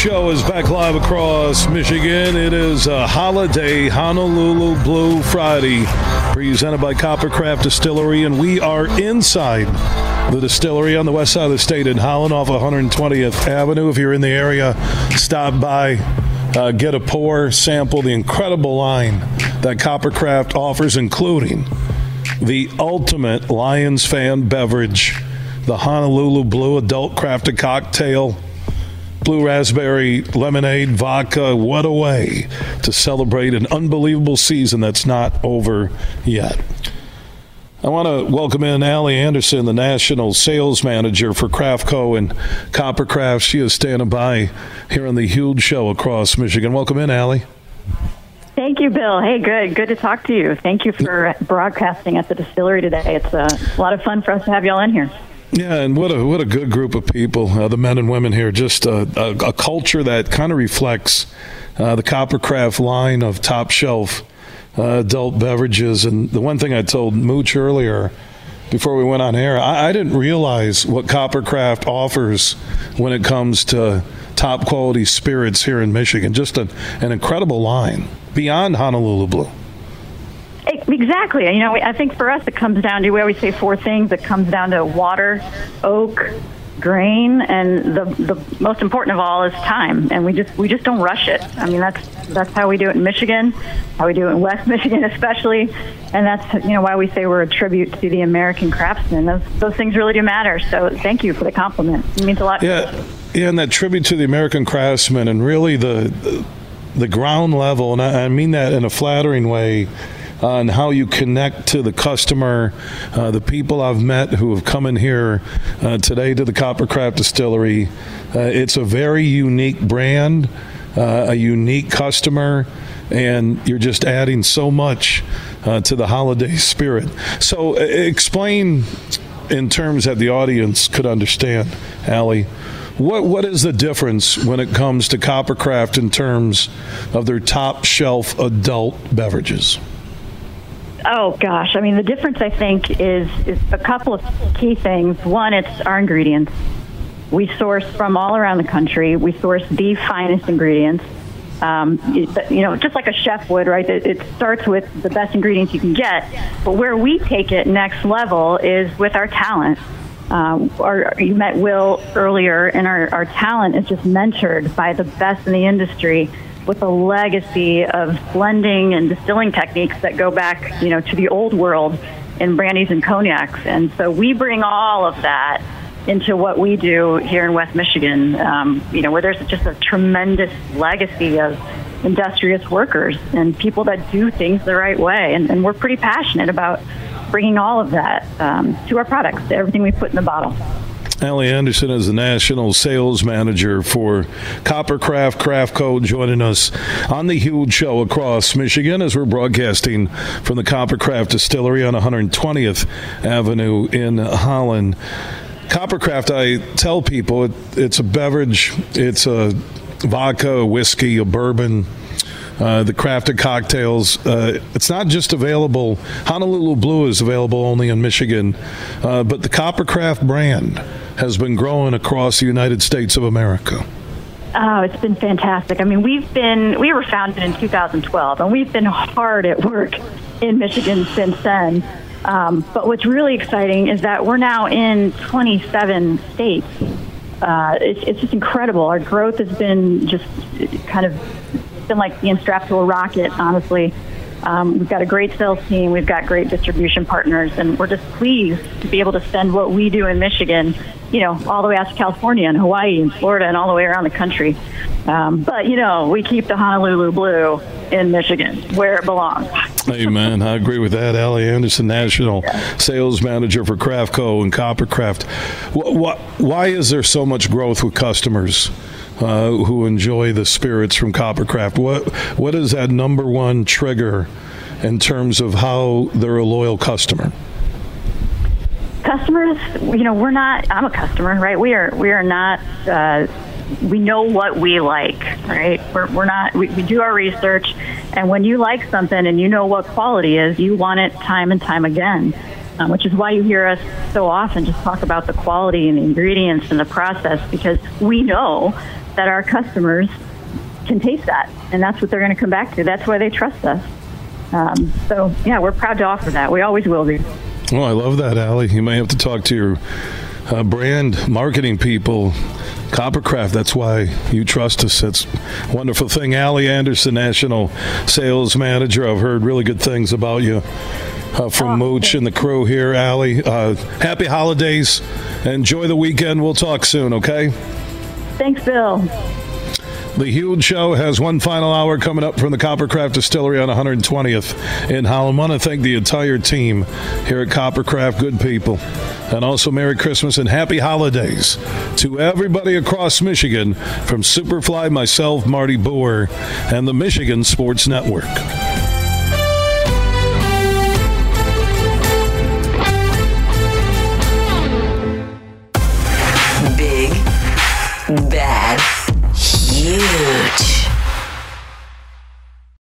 show is back live across Michigan. It is a holiday Honolulu Blue Friday presented by Coppercraft Distillery, and we are inside the distillery on the west side of the state in Holland off 120th Avenue. If you're in the area, stop by, uh, get a pour, sample the incredible line that Coppercraft offers, including the ultimate Lions fan beverage, the Honolulu Blue Adult Crafted Cocktail blue raspberry lemonade, vodka. What a way to celebrate an unbelievable season that's not over yet. I want to welcome in Ali Anderson, the national sales manager for CraftCo and Coppercraft. She is standing by here on the huge show across Michigan. Welcome in, Ali. Thank you, Bill. Hey, good. Good to talk to you. Thank you for broadcasting at the distillery today. It's uh, a lot of fun for us to have you all in here. Yeah, and what a what a good group of people, uh, the men and women here. Just a, a, a culture that kind of reflects uh, the Coppercraft line of top shelf uh, adult beverages. And the one thing I told Mooch earlier before we went on air, I, I didn't realize what Coppercraft offers when it comes to top quality spirits here in Michigan. Just an incredible line beyond Honolulu Blue. Exactly. You know, I think for us it comes down to we always say four things. It comes down to water, oak, grain, and the the most important of all is time. And we just we just don't rush it. I mean, that's that's how we do it in Michigan, how we do it in West Michigan especially, and that's you know why we say we're a tribute to the American craftsman. Those those things really do matter. So thank you for the compliment. It means a lot. Yeah, yeah, and that tribute to the American craftsman, and really the the ground level, and I, I mean that in a flattering way on how you connect to the customer. Uh, the people I've met who have come in here uh, today to the Coppercraft Distillery, uh, it's a very unique brand, uh, a unique customer, and you're just adding so much uh, to the holiday spirit. So, explain in terms that the audience could understand, Ali. What what is the difference when it comes to Coppercraft in terms of their top shelf adult beverages? Oh gosh, I mean the difference I think is is a couple of key things. One, it's our ingredients. We source from all around the country. We source the finest ingredients. Um, you know, just like a chef would, right? It, it starts with the best ingredients you can get, but where we take it next level is with our talent. Um, our, you met Will earlier, and our, our talent is just mentored by the best in the industry with a legacy of blending and distilling techniques that go back, you know, to the old world in brandies and cognacs. And so we bring all of that into what we do here in West Michigan, um, you know, where there's just a tremendous legacy of industrious workers and people that do things the right way. And, and we're pretty passionate about bringing all of that um, to our products, to everything we put in the bottle. Ali Anderson is the national sales manager for Coppercraft CraftCo joining us on the huge show across Michigan as we're broadcasting from the Coppercraft Distillery on 120th Avenue in Holland. Coppercraft, I tell people it, it's a beverage. It's a vodka, a whiskey, a bourbon. Uh, the crafted cocktails. Uh, it's not just available. Honolulu Blue is available only in Michigan, uh, but the Coppercraft brand has been growing across the United States of America? Oh, it's been fantastic. I mean, we've been we were founded in 2012, and we've been hard at work in Michigan since then. Um, but what's really exciting is that we're now in 27 states. Uh, it's, it's just incredible. Our growth has been just kind of been like being strapped to a rocket, honestly. Um, we've got a great sales team, we've got great distribution partners, and we're just pleased to be able to send what we do in Michigan, you know, all the way out to California and Hawaii and Florida and all the way around the country. Um, but you know, we keep the Honolulu blue in Michigan where it belongs. Amen. I agree with that. Ali Anderson, national yeah. sales manager for CraftCo and Coppercraft. Why is there so much growth with customers? Uh, who enjoy the spirits from Coppercraft. What what is that number one trigger in terms of how they're a loyal customer? Customers, you know, we're not. I'm a customer, right? We are we are not. Uh, we know what we like, right? We're, we're not. We, we do our research, and when you like something and you know what quality is, you want it time and time again um, which is why you hear us so often just talk about the quality and the ingredients and the process because we know that our customers can taste that, and that's what they're going to come back to. That's why they trust us. Um, so, yeah, we're proud to offer that. We always will be. Well, I love that, Ali. You may have to talk to your uh, brand marketing people. Coppercraft, that's why you trust us. It's a wonderful thing. Ali Anderson, National Sales Manager. I've heard really good things about you uh, from oh, Mooch and the crew here, Ali. Uh, happy holidays. Enjoy the weekend. We'll talk soon, okay? Thanks, Bill. The huge show has one final hour coming up from the Coppercraft Distillery on 120th in Holland. I want to thank the entire team here at Coppercraft, good people. And also, Merry Christmas and Happy Holidays to everybody across Michigan from Superfly, myself, Marty Boer, and the Michigan Sports Network.